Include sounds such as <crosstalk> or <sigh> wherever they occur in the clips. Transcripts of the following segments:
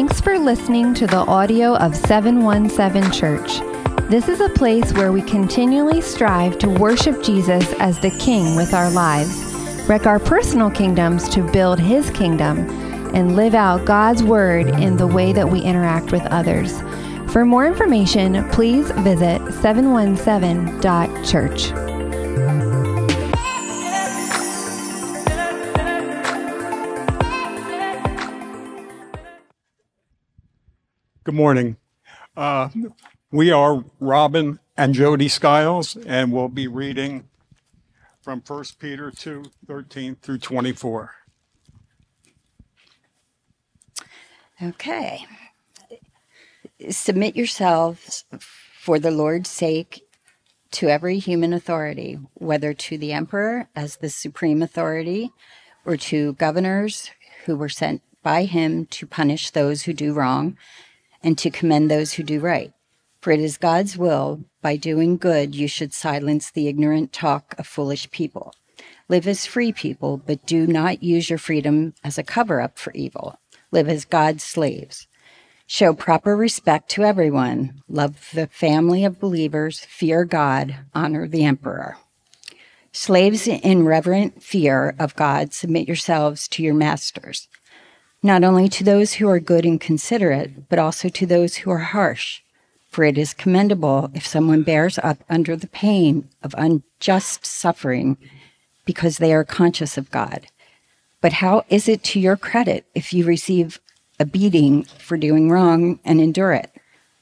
Thanks for listening to the audio of 717 Church. This is a place where we continually strive to worship Jesus as the King with our lives, wreck our personal kingdoms to build His kingdom, and live out God's Word in the way that we interact with others. For more information, please visit 717.church. Good morning. Uh, we are Robin and Jody Skiles, and we'll be reading from 1 Peter 2 13 through 24. Okay. Submit yourselves for the Lord's sake to every human authority, whether to the emperor as the supreme authority or to governors who were sent by him to punish those who do wrong and to commend those who do right. For it is God's will, by doing good, you should silence the ignorant talk of foolish people. Live as free people, but do not use your freedom as a cover up for evil. Live as God's slaves. Show proper respect to everyone. Love the family of believers. Fear God. Honor the emperor. Slaves in reverent fear of God, submit yourselves to your masters not only to those who are good and considerate, but also to those who are harsh. For it is commendable if someone bears up under the pain of unjust suffering because they are conscious of God. But how is it to your credit if you receive a beating for doing wrong and endure it?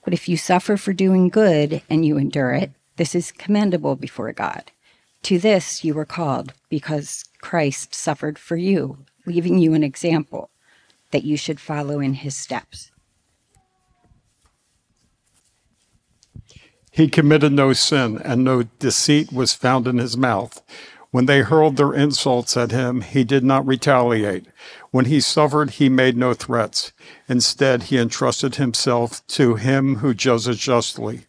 But if you suffer for doing good and you endure it, this is commendable before God. To this you were called because Christ suffered for you, leaving you an example that you should follow in his steps. He committed no sin, and no deceit was found in his mouth. When they hurled their insults at him, he did not retaliate. When he suffered, he made no threats. Instead, he entrusted himself to him who judges justly.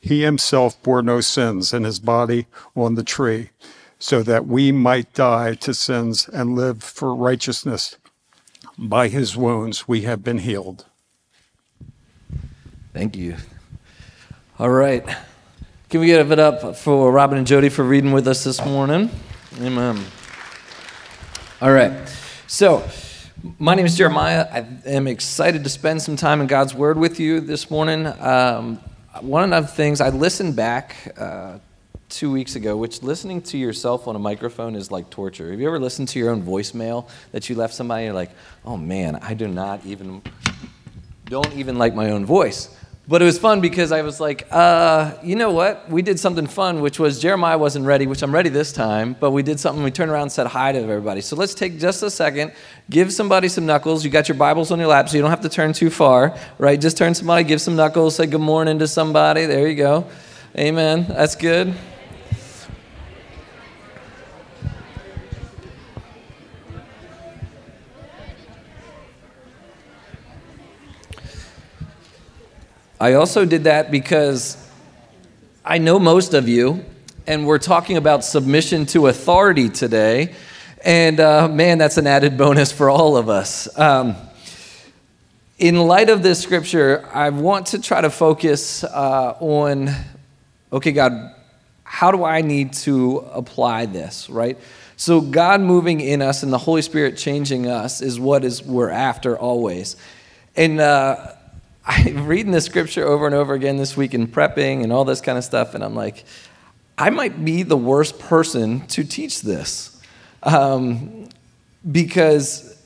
He himself bore no sins in his body on the tree, so that we might die to sins and live for righteousness. By his wounds we have been healed. Thank you. All right. Can we give it up for Robin and Jody for reading with us this morning? Amen. All right. So, my name is Jeremiah. I am excited to spend some time in God's Word with you this morning. Um, one of the things I listened back uh, two weeks ago, which listening to yourself on a microphone is like torture. Have you ever listened to your own voicemail that you left somebody? You're like, oh man, I do not even, don't even like my own voice. But it was fun because I was like, uh, you know what? We did something fun, which was Jeremiah wasn't ready, which I'm ready this time, but we did something. We turned around and said hi to everybody. So let's take just a second, give somebody some knuckles. You got your Bibles on your lap, so you don't have to turn too far, right? Just turn somebody, give some knuckles, say good morning to somebody. There you go. Amen. That's good. I also did that because I know most of you, and we're talking about submission to authority today. And uh, man, that's an added <laughs> bonus for all of us. Um, in light of this scripture, I want to try to focus uh, on okay, God, how do I need to apply this, right? So, God moving in us and the Holy Spirit changing us is what is we're after always. And uh, I'm <laughs> reading this scripture over and over again this week in prepping and all this kind of stuff, and I'm like, I might be the worst person to teach this. Um, because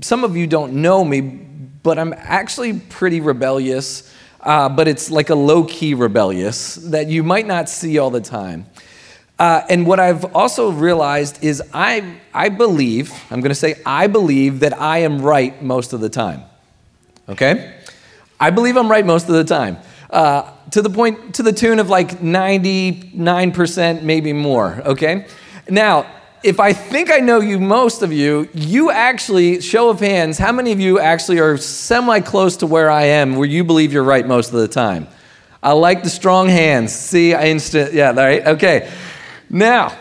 some of you don't know me, but I'm actually pretty rebellious, uh, but it's like a low key rebellious that you might not see all the time. Uh, and what I've also realized is I, I believe, I'm going to say, I believe that I am right most of the time. Okay? I believe I'm right most of the time. Uh, to the point, to the tune of like 99%, maybe more, okay? Now, if I think I know you, most of you, you actually, show of hands, how many of you actually are semi close to where I am, where you believe you're right most of the time? I like the strong hands. See, I instant, yeah, right, okay. Now,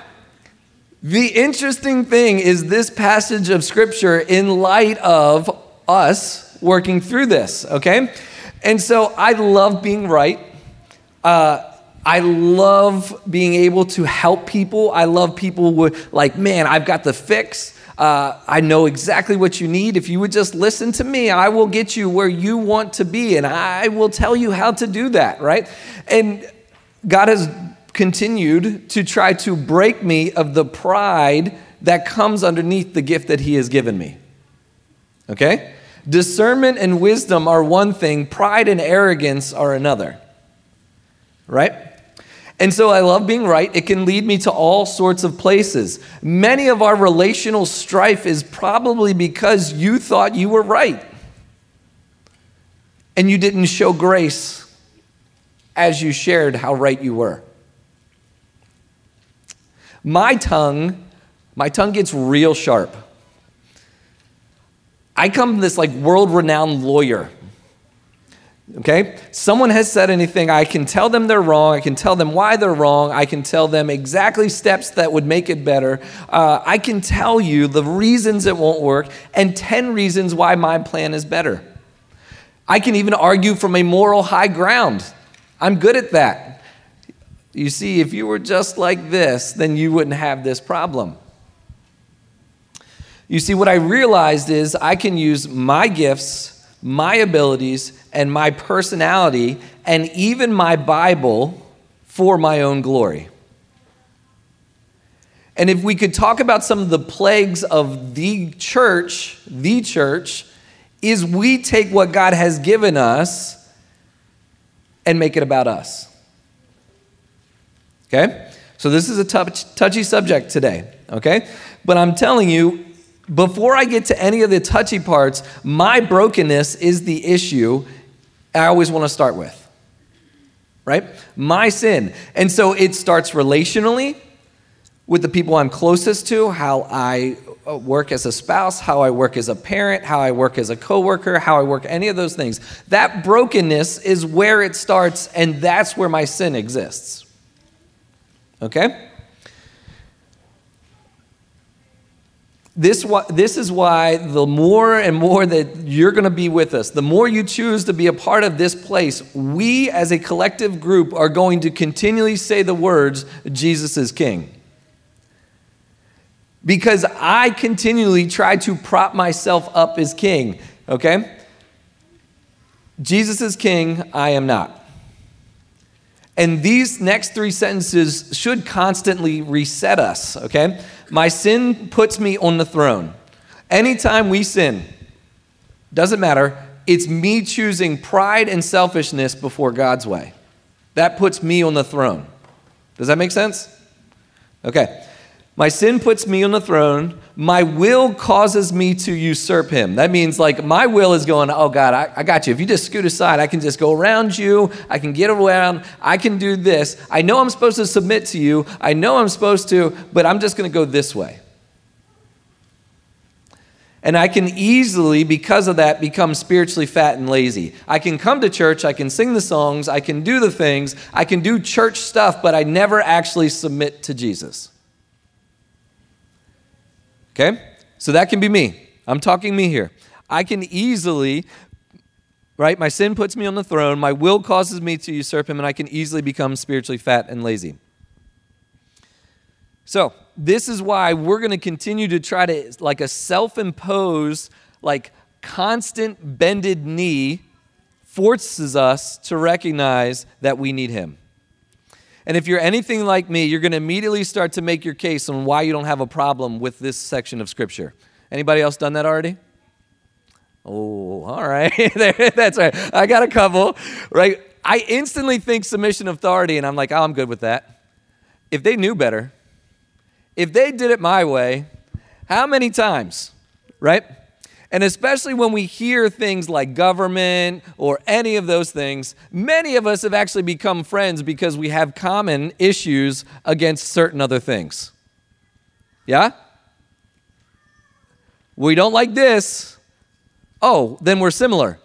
the interesting thing is this passage of scripture in light of us working through this, okay? And so I love being right. Uh, I love being able to help people. I love people with, like, man, I've got the fix. Uh, I know exactly what you need. If you would just listen to me, I will get you where you want to be, and I will tell you how to do that, right? And God has continued to try to break me of the pride that comes underneath the gift that He has given me. Okay? Discernment and wisdom are one thing, pride and arrogance are another. Right? And so I love being right. It can lead me to all sorts of places. Many of our relational strife is probably because you thought you were right and you didn't show grace as you shared how right you were. My tongue, my tongue gets real sharp. I come from this like world renowned lawyer Okay? Someone has said anything, I can tell them they're wrong. I can tell them why they're wrong. I can tell them exactly steps that would make it better. Uh, I can tell you the reasons it won't work and 10 reasons why my plan is better. I can even argue from a moral high ground. I'm good at that. You see, if you were just like this, then you wouldn't have this problem. You see, what I realized is I can use my gifts my abilities and my personality and even my Bible for my own glory. And if we could talk about some of the plagues of the church, the church, is we take what God has given us and make it about us. Okay? So this is a touch, touchy subject today, okay? But I'm telling you, before I get to any of the touchy parts, my brokenness is the issue I always want to start with. Right? My sin. And so it starts relationally with the people I'm closest to, how I uh, work as a spouse, how I work as a parent, how I work as a coworker, how I work any of those things. That brokenness is where it starts, and that's where my sin exists. Okay? This, this is why the more and more that you're going to be with us, the more you choose to be a part of this place, we as a collective group are going to continually say the words, Jesus is King. Because I continually try to prop myself up as king, okay? Jesus is king, I am not. And these next three sentences should constantly reset us, okay? My sin puts me on the throne. Anytime we sin, doesn't matter, it's me choosing pride and selfishness before God's way. That puts me on the throne. Does that make sense? Okay. My sin puts me on the throne. My will causes me to usurp him. That means, like, my will is going, oh, God, I, I, got you. If you just scoot aside, I can just go around you. I can get around. I can do this. I know I'm supposed to submit to you. I know I'm supposed to, but I'm just going to go this way. And I can easily, because of that, become spiritually fat and lazy. I can come to church, I can sing the songs, I can do the things, I can do church stuff, but I never actually submit to Jesus. Okay? So that can be me. I'm talking me here. I can easily, right? My sin puts me on the throne. My will causes me to usurp him, and I can easily become spiritually fat and lazy. So, this is why we're going to continue to try to, like a self imposed, like constant bended knee, forces us to recognize that we need him. And if you're anything like me, you're going to immediately start to make your case on why you don't have a problem with this section of Scripture. Anybody else done that already? Oh, all right. <laughs> That's right. I got a couple, right? I instantly think submission authority, and I'm like, oh, I'm good with that. If they knew better, if they did it my way, how many times, right? And especially when we hear things like government or any of those things, many of us have actually become friends because we have common issues against certain other things. Yeah? We don't like this. Oh, then we're similar.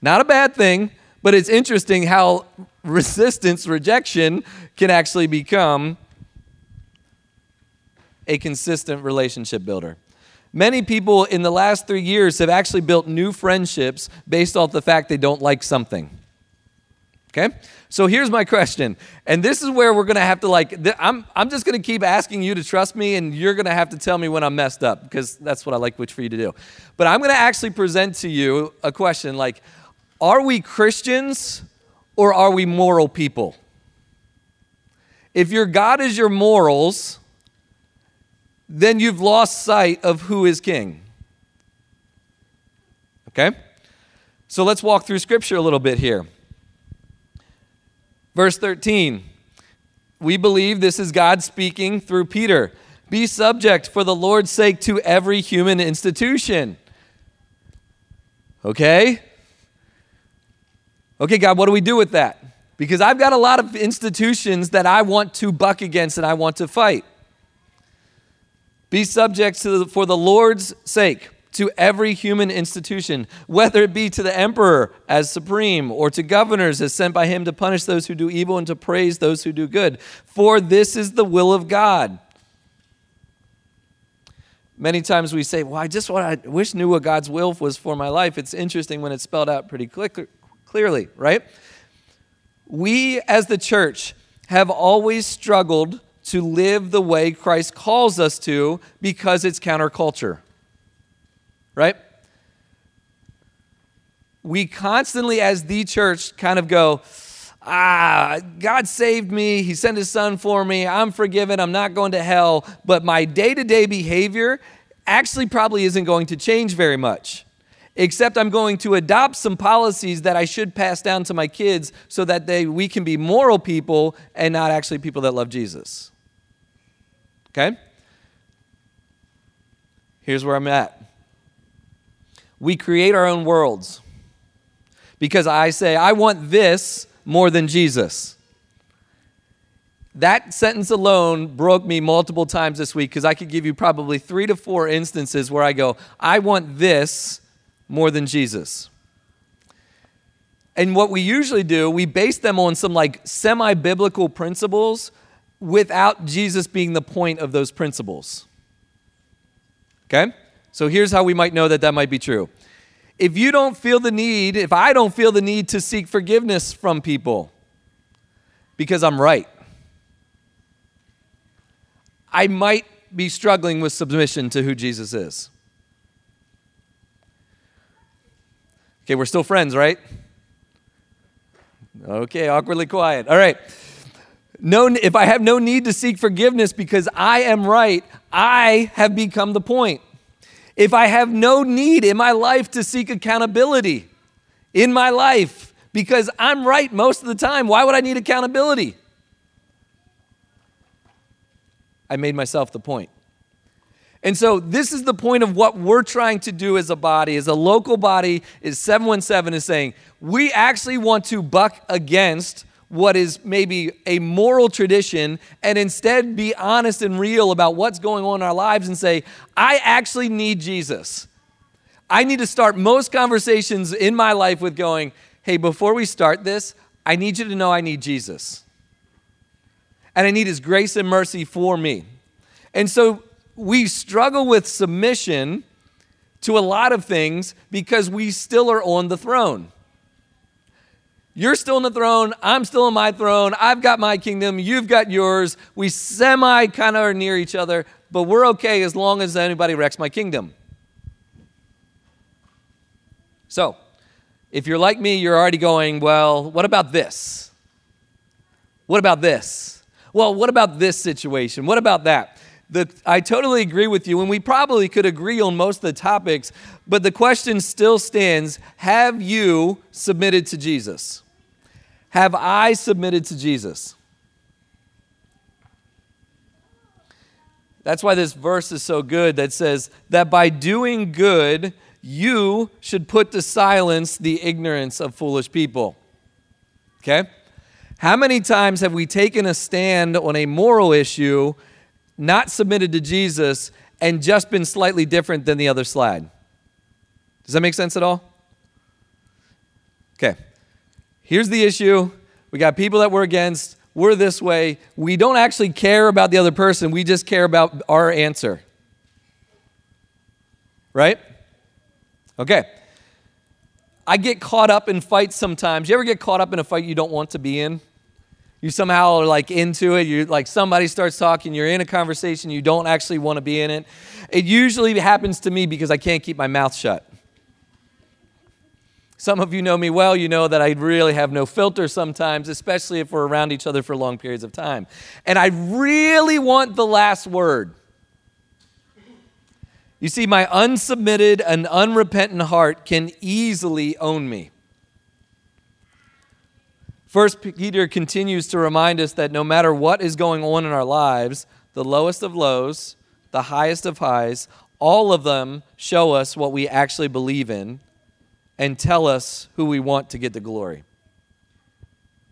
Not a bad thing, but it's interesting how <laughs> resistance, rejection can actually become a consistent relationship builder. Many people in the last three years have actually built new friendships based off the fact they don't like something. Okay? So here's my question. And this is where we're going to have to, like, I'm, I'm just going to keep asking you to trust me, and you're going to have to tell me when I'm messed up because that's what I like which for you to do. But I'm going to actually present to you a question like, are we Christians or are we moral people? If your God is your morals, then you've lost sight of who is king. Okay? So let's walk through scripture a little bit here. Verse 13. We believe this is God speaking through Peter. Be subject for the Lord's sake to every human institution. Okay? Okay, God, what do we do with that? Because I've got a lot of institutions that I want to buck against and I want to fight. Be subject to the, for the Lord's sake to every human institution, whether it be to the emperor as supreme or to governors as sent by him to punish those who do evil and to praise those who do good. For this is the will of God. Many times we say, Well, I just want, I wish knew what God's will was for my life. It's interesting when it's spelled out pretty clearly, right? We as the church have always struggled to live the way Christ calls us to because it's counterculture. Right? We constantly, as the church, kind of go, ah, God saved me. He sent his son for me. I'm forgiven. I'm not going to hell. But my day to day behavior actually probably isn't going to change very much except I'm going to adopt some policies that I should pass down to my kids so that they, we can be moral people and not actually people that love Jesus. Okay? Here's where I'm at. We create our own worlds because I say, I want this more than Jesus. That sentence alone broke me multiple times this week because I could give you probably three to four instances where I go, I want this more than Jesus. And what we usually do, we base them on some like semi biblical principles without Jesus being the point of those principles. Okay? So here's how we might know that that might be true. If you don't feel the need, if I don't feel the need to seek forgiveness from people because I'm right, I might be struggling with submission to who Jesus is. Okay, we're still friends, right? Okay, awkwardly quiet. All right. No, if I have no need to seek forgiveness because I am right, I have become the point. If I have no need in my life to seek accountability in my life because I'm right most of the time, why would I need accountability? I made myself the point. And so this is the point of what we're trying to do as a body, as a local body, is 717 is saying, we actually want to buck against what is maybe a moral tradition and instead be honest and real about what's going on in our lives and say, I actually need Jesus. I need to start most conversations in my life with going, hey, before we start this, I need you to know I need Jesus. And I need his grace and mercy for me. And so we struggle with submission to a lot of things because we still are on the throne. You're still on the throne. I'm still on my throne. I've got my kingdom. You've got yours. We semi kind of are near each other, but we're okay as long as anybody wrecks my kingdom. So, if you're like me, you're already going, well, what about this? What about this? Well, what about this situation? What about that? the, I totally agree with you, and we probably could agree on most of the topics, but the question still stands Have you submitted to Jesus? Have I submitted to Jesus? That's why this verse is so good that says that by doing good, you should put to silence the ignorance of foolish people. Okay? How many times have we taken a stand on a moral issue not submitted to Jesus, and just been slightly different than the other slide. Does that make sense at all? Okay. Here's the issue we got people that we're against, we're this way. We don't actually care about the other person, we just care about our answer. right? Okay. I get caught up in fights sometimes. You ever get caught up in a fight you don't want to be in? You somehow are like into it. You're like somebody starts talking, you're in a conversation, you don't actually want to be in it. It usually happens to me because I can't keep my mouth shut. Some of you know me well, you know that I really have no filter sometimes, especially if we're around each other for long periods of time. And I really want the last word. You see, my unsubmitted and unrepentant heart can easily own me. First Peter continues to remind us that no matter what is going on in our lives, the lowest of lows, the highest of highs, all of them show us what we actually believe in and tell us who we want to get the glory.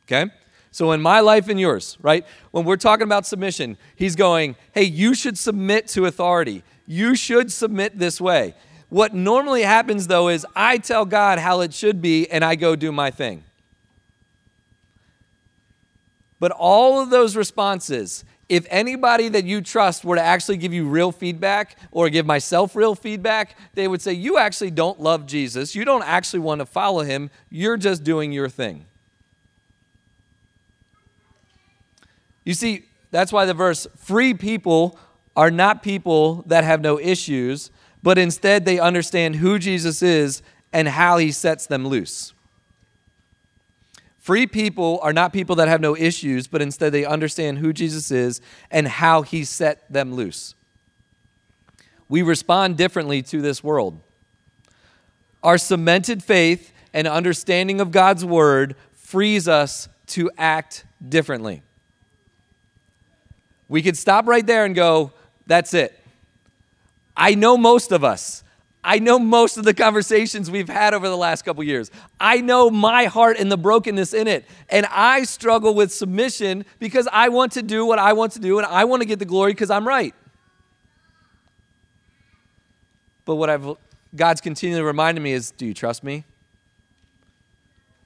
Okay? So, in my life and yours, right, when we're talking about submission, he's going, hey, you should submit to authority. You should submit this way. What normally happens, though, is I tell God how it should be and I go do my thing. But all of those responses, if anybody that you trust were to actually give you real feedback or give myself real feedback, they would say, You actually don't love Jesus. You don't actually want to follow him. You're just doing your thing. You see, that's why the verse, free people are not people that have no issues, but instead they understand who Jesus is and how he sets them loose. Free people are not people that have no issues, but instead they understand who Jesus is and how he set them loose. We respond differently to this world. Our cemented faith and understanding of God's word frees us to act differently. We could stop right there and go, that's it. I know most of us. I know most of the conversations we've had over the last couple years. I know my heart and the brokenness in it. And I struggle with submission because I want to do what I want to do and I want to get the glory because I'm right. But what I've God's continually reminding me is do you trust me?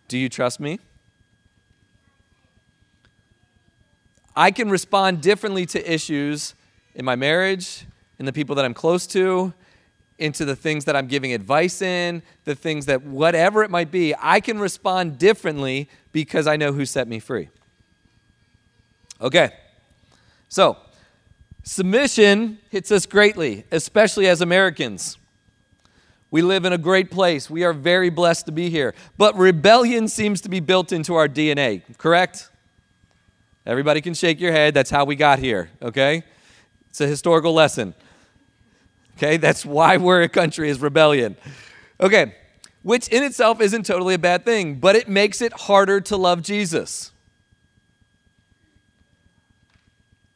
Do you trust me? I can respond differently to issues in my marriage, in the people that I'm close to, into the things that I'm giving advice in, the things that whatever it might be, I can respond differently because I know who set me free. Okay. So, submission hits us greatly, especially as Americans. We live in a great place. We are very blessed to be here. But rebellion seems to be built into our DNA, correct? Everybody can shake your head. That's how we got here, okay? It's a historical lesson. Okay, that's why we're a country is rebellion. Okay, which in itself isn't totally a bad thing, but it makes it harder to love Jesus.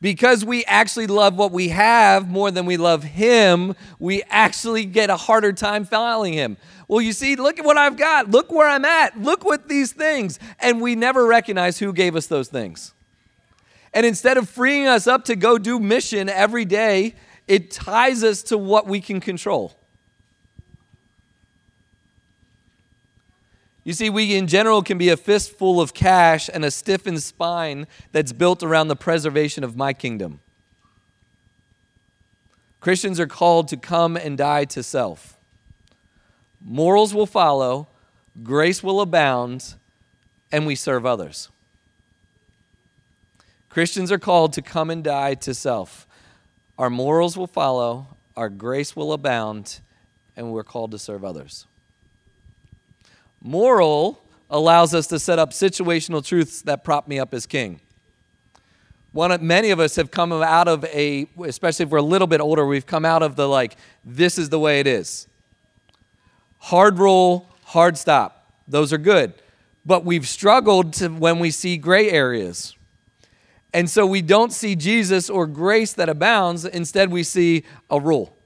Because we actually love what we have more than we love Him, we actually get a harder time following Him. Well, you see, look at what I've got. Look where I'm at. Look what these things. And we never recognize who gave us those things. And instead of freeing us up to go do mission every day, it ties us to what we can control. You see, we in general can be a fistful of cash and a stiffened spine that's built around the preservation of my kingdom. Christians are called to come and die to self. Morals will follow, grace will abound, and we serve others. Christians are called to come and die to self. Our morals will follow, our grace will abound, and we're called to serve others. Moral allows us to set up situational truths that prop me up as king. One, many of us have come out of a, especially if we're a little bit older, we've come out of the like, this is the way it is. Hard rule, hard stop. Those are good. But we've struggled to when we see gray areas and so we don't see Jesus or grace that abounds, instead, we see a rule.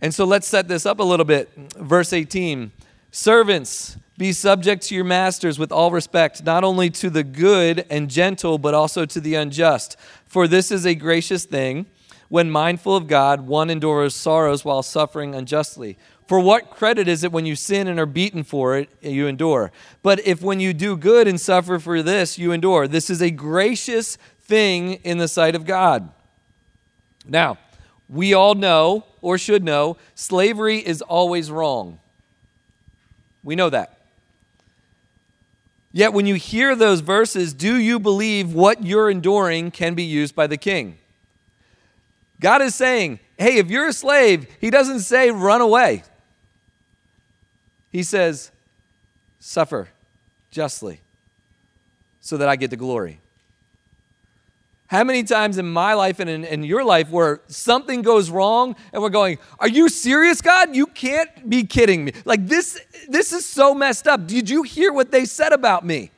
And so let's set this up a little bit. Verse 18 Servants, be subject to your masters with all respect, not only to the good and gentle, but also to the unjust. For this is a gracious thing. When mindful of God, one endures sorrows while suffering unjustly. For what credit is it when you sin and are beaten for it, you endure? But if when you do good and suffer for this, you endure, this is a gracious thing in the sight of God. Now, we all know, or should know, slavery is always wrong. We know that. Yet when you hear those verses, do you believe what you're enduring can be used by the king? God is saying, hey, if you're a slave, He doesn't say run away. He says, suffer justly so that I get the glory. How many times in my life and in, in, your life where something goes wrong and we're going, Are you serious, God? You can't be kidding me. Like this, this is so messed up. Did you hear what they said about me?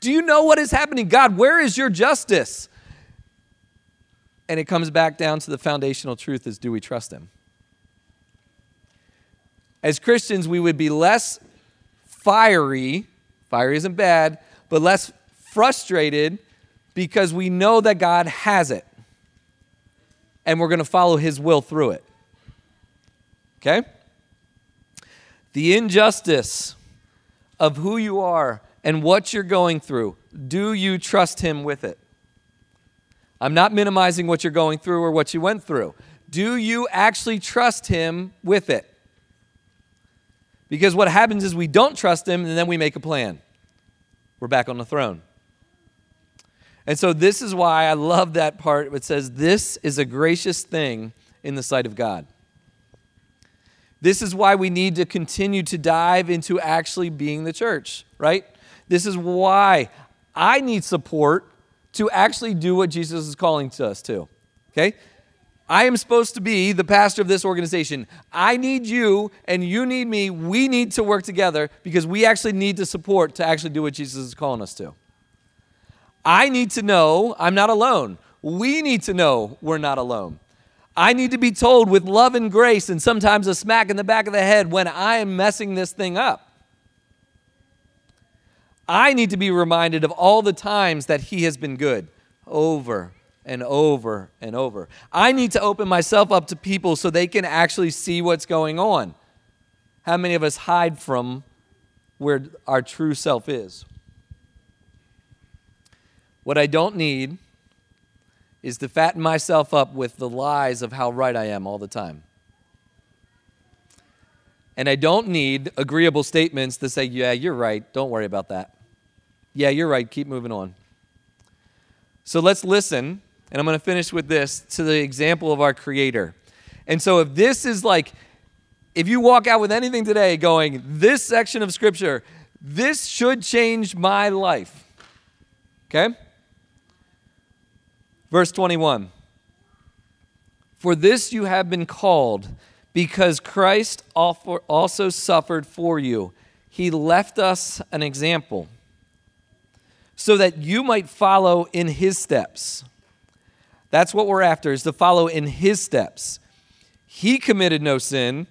Do you know what is happening? God, where is your justice? And it comes back down to the foundational truth is do we trust him? As Christians, we would be less fiery, fiery isn't bad, but less frustrated because we know that God has it and we're going to follow his will through it. Okay? The injustice of who you are and what you're going through, do you trust him with it? I'm not minimizing what you're going through or what you went through. Do you actually trust him with it? Because what happens is we don't trust him and then we make a plan. We're back on the throne. And so, this is why I love that part. It says, This is a gracious thing in the sight of God. This is why we need to continue to dive into actually being the church, right? This is why I need support to actually do what Jesus is calling to us to. Okay? I am supposed to be the pastor of this organization. I need you and you need me. We need to work together because we actually need the support to actually do what Jesus is calling us to. I need to know I'm not alone. We need to know we're not alone. I need to be told with love and grace and sometimes a smack in the back of the head when I am messing this thing up. I need to be reminded of all the times that He has been good over and over and over. I need to open myself up to people so they can actually see what's going on. How many of us hide from where our true self is? What I don't need is to fatten myself up with the lies of how right I am all the time. And I don't need agreeable statements to say, yeah, you're right. Don't worry about that. Yeah, you're right. Keep moving on. So let's listen, and I'm going to finish with this to the example of our Creator. And so if this is like, if you walk out with anything today going, this section of Scripture, this should change my life. Okay? Verse 21 For this you have been called, because Christ also suffered for you. He left us an example so that you might follow in his steps. That's what we're after, is to follow in his steps. He committed no sin,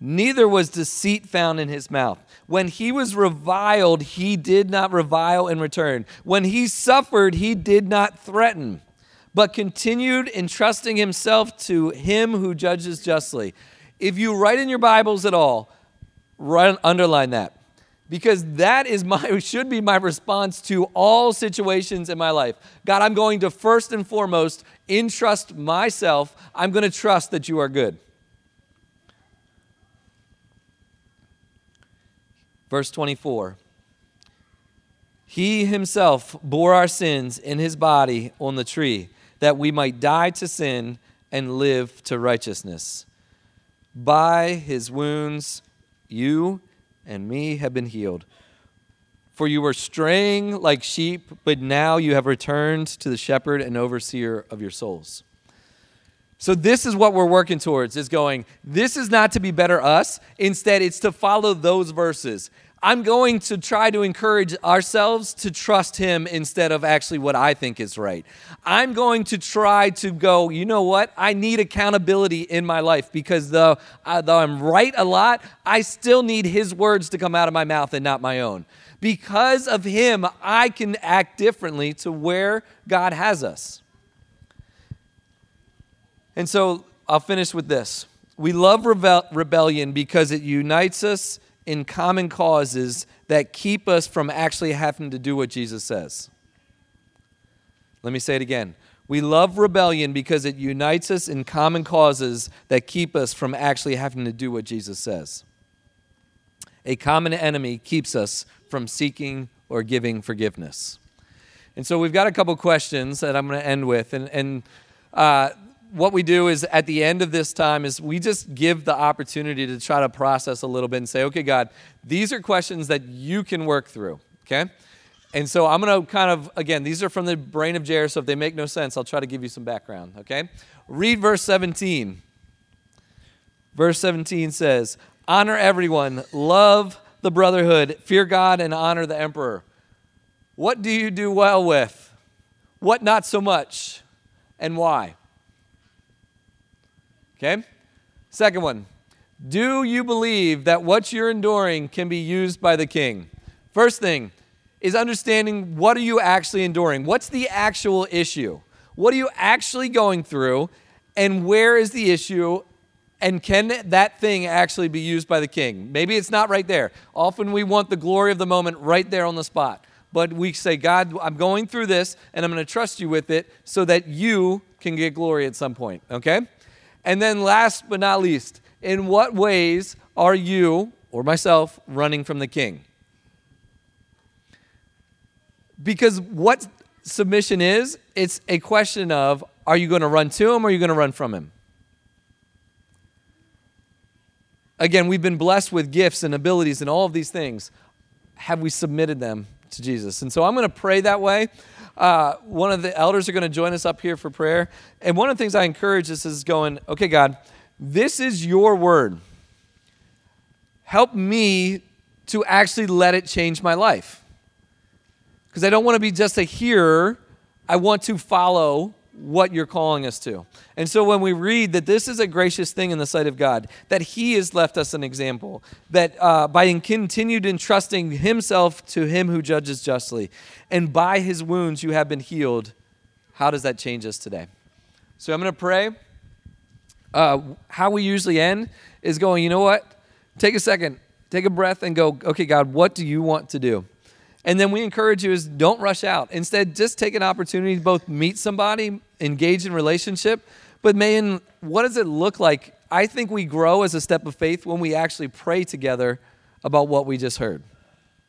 neither was deceit found in his mouth. When he was reviled, he did not revile in return. When he suffered, he did not threaten but continued entrusting himself to him who judges justly. If you write in your Bibles at all, underline that. Because that is my <laughs> should be my response to all situations in my life. God, I'm going to first and foremost entrust myself. I'm going to trust that you are good. Verse 24. He himself bore our sins in his body on the tree that we might die to sin and live to righteousness. By his wounds, you and me have been healed. For you were straying like sheep, but now you have returned to the shepherd and overseer of your souls. So this is what we're working towards is going this is not to be better us, instead it's to follow those verses. I'm going to try to encourage ourselves to trust Him instead of actually what I think is right. I'm going to try to go, you know what? I need accountability in my life because though, uh, though I'm right a lot, I still need His words to come out of my mouth and not my own. Because of Him, I can act differently to where God has us. And so I'll finish with this. We love rebel- rebellion because it unites us in common causes that keep us from actually having to do what Jesus says. Let me say it again. We love rebellion because it unites us in common causes that keep us from actually having to do what Jesus says. A common enemy keeps us from seeking or giving forgiveness. And so we've got a couple questions that I'm going to end with. And, and uh, what we do is at the end of this time is we just give the opportunity to try to process a little bit and say, okay, God, these are questions that you can work through. Okay? And so I'm going to kind of, again, these are from the brain of Jair, so if they make no sense, I'll try to give you some background, okay? Read verse 17. Verse 17 says, Honor everyone, love the brotherhood, fear God, and honor the emperor. What do you do well with? What not so much? And why? Okay? Second one. Do you believe that what you're enduring can be used by the king? First thing, is understanding what are you actually enduring? What's the actual issue? What are you actually going through? And where is the issue? And can that thing actually be used by the king? Maybe it's not right there. Often we want the glory of the moment right there on the spot. But we say, God, I'm going through this and I'm going to trust you with it so that you can get glory at some point. Okay? And then last but not least, in what ways are you or myself running from the king? Because what submission is, it's a question of are you going to run to him or are you going to run from him? Again, we've been blessed with gifts and abilities and all of these things. Have we submitted them to Jesus? And so I'm going to pray that way. Uh, one of the elders are going to join us up here for prayer. And one of the things I encourage us is going, okay, God, this is your word. Help me to actually let it change my life because I don't want to be just a hearer. I want to follow what you're calling us to. And so when we read that this is a gracious thing in the sight of God, that He has left us an example, that uh, by continued entrusting Himself to Him who judges justly, and by His wounds you have been healed, how does that change us today? So I'm going to pray. Uh, how we usually end is going, you know what? Take a second, take a breath, and go, okay, God, what do you want to do? And then we encourage you is don't rush out. Instead, just take an opportunity to both meet somebody, engage in relationship, but man, what does it look like? I think we grow as a step of faith when we actually pray together about what we just heard.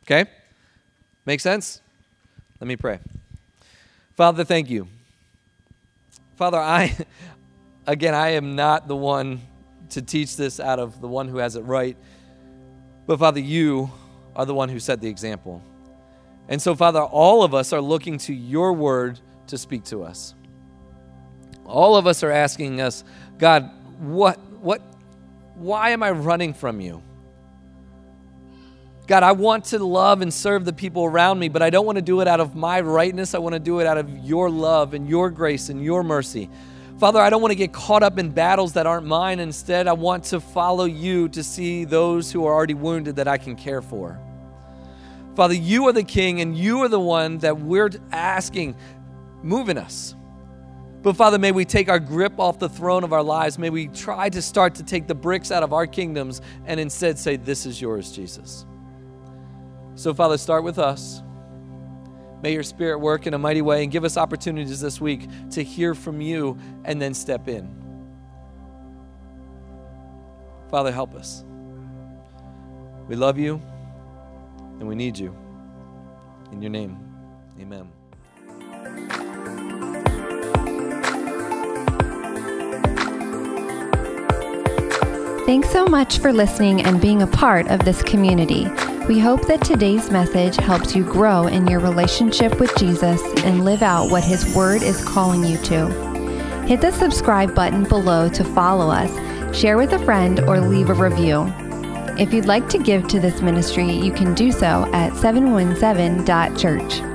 Okay? Make sense? Let me pray. Father, thank you. Father, I <laughs> again, I am not the one to teach this out of the one who has it right. But Father, you are the one who set the example. And so, Father, all of us are looking to your word to speak to us. All of us are asking us, God, what, what, why am I running from you? God, I want to love and serve the people around me, but I don't want to do it out of my rightness. I want to do it out of your love and your grace and your mercy. Father, I don't want to get caught up in battles that aren't mine. Instead, I want to follow you to see those who are already wounded that I can care for. Father, you are the king and you are the one that we're asking, move in us. But Father, may we take our grip off the throne of our lives. May we try to start to take the bricks out of our kingdoms and instead say, This is yours, Jesus. So, Father, start with us. May your spirit work in a mighty way and give us opportunities this week to hear from you and then step in. Father, help us. We love you and we need you. In your name, amen. Thanks so much for listening and being a part of this community. We hope that today's message helps you grow in your relationship with Jesus and live out what His Word is calling you to. Hit the subscribe button below to follow us, share with a friend, or leave a review. If you'd like to give to this ministry, you can do so at 717.church.